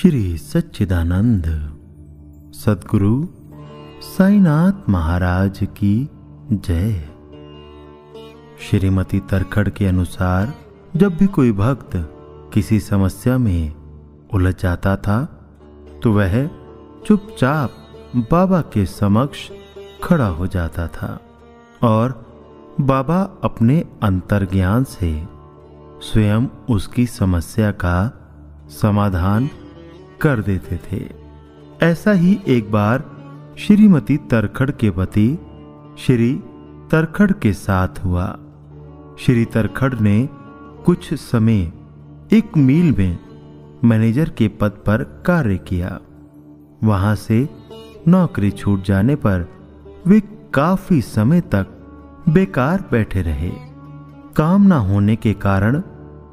श्री सच्चिदानंद। सदगुरु साईनाथ महाराज की जय। श्रीमती तरखड़ के अनुसार जब भी कोई भक्त किसी समस्या में उलझ जाता था तो वह चुपचाप बाबा के समक्ष खड़ा हो जाता था और बाबा अपने अंतर्ज्ञान से स्वयं उसकी समस्या का समाधान कर देते थे। ऐसा ही एक बार श्रीमती तरखड़ के पति, श्री तरखड़ के साथ हुआ। श्री तरखड़ ने कुछ समय एक मील में मैनेजर के पद पर कार्य किया। वहाँ से नौकरी छूट जाने पर वे काफ़ी समय तक बेकार बैठे रहे। काम ना होने के कारण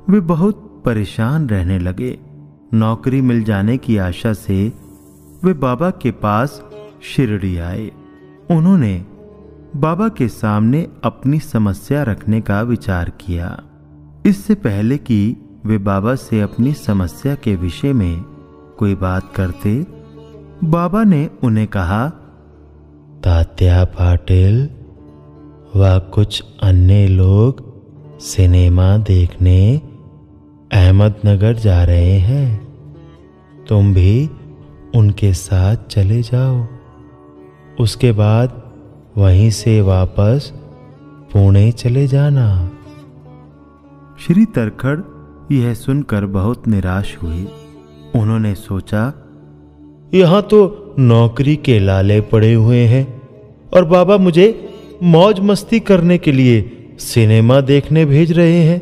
वे बहुत परेशान रहने लगे। नौकरी मिल जाने की आशा से वे बाबा के पास शिरडी आए। उन्होंने बाबा के सामने अपनी समस्या रखने का विचार किया। इससे पहले कि वे बाबा से अपनी समस्या के विषय में कोई बात करते, बाबा ने उन्हें कहा, तात्या पाटिल, व कुछ अन्य लोग सिनेमा देखने अहमदनगर जा रहे हैं। तुम भी उनके साथ चले जाओ। उसके बाद वहीं से वापस पुणे चले जाना। श्री तरखड़ यह सुनकर बहुत निराश हुई उन्होंने सोचा यहाँ तो नौकरी के लाले पड़े हुए हैं और बाबा मुझे मौज मस्ती करने के लिए सिनेमा देखने भेज रहे हैं।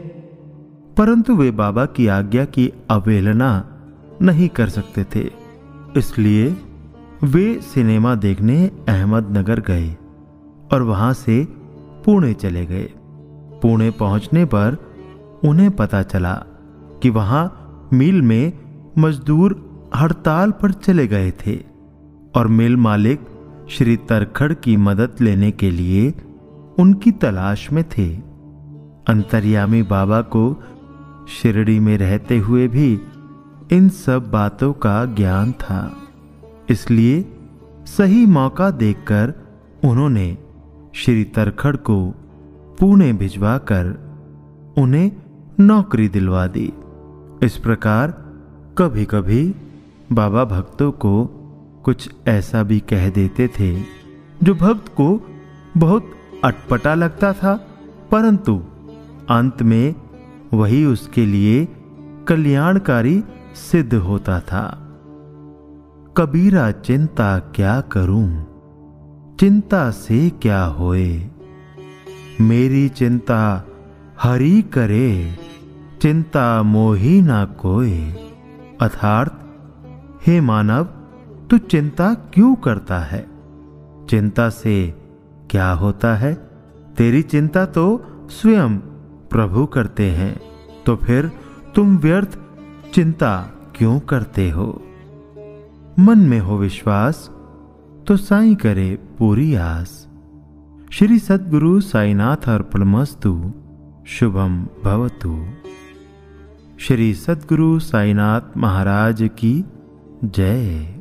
परंतु वे बाबा की आज्ञा की अवहेलना नहीं कर सकते थे। इसलिए वे सिनेमा देखने अहमदनगर गए और वहाँ से पुणे चले गए। पुणे पहुँचने पर उन्हें पता चला कि वहाँ मिल में मजदूर हड़ताल पर चले गए थे और मिल मालिक श्री तरखड़ की मदद लेने के लिए उनकी तलाश में थे। अंतर्यामी बाबा को शिरडी में रहते हुए भी इन सब बातों का ज्ञान था। इसलिए सही मौका देखकर उन्होंने श्री तरखड़ को पुणे भिजवाकर उन्हें नौकरी दिलवा दी। इस प्रकार कभी कभी बाबा भक्तों को कुछ ऐसा भी कह देते थे, जो भक्त को बहुत अटपटा लगता था, परंतु अंत में वही उसके लिए कल्याणकारी सिद्ध होता था। कबीरा, चिंता क्या करूँ? चिंता से क्या होए? मेरी चिंता हरी करे, चिंता मोही ना कोय अर्थात हे मानव, तू चिंता क्यों करता है? चिंता से क्या होता है? तेरी चिंता तो स्वयं प्रभु करते हैं तो फिर तुम व्यर्थ चिंता क्यों करते हो? मन में हो विश्वास तो साई करे पूरी आस। श्री सदगुरु साईनाथ अर्पणमस्तु, शुभम भवतु। श्री सदगुरु साईनाथ महाराज की जय।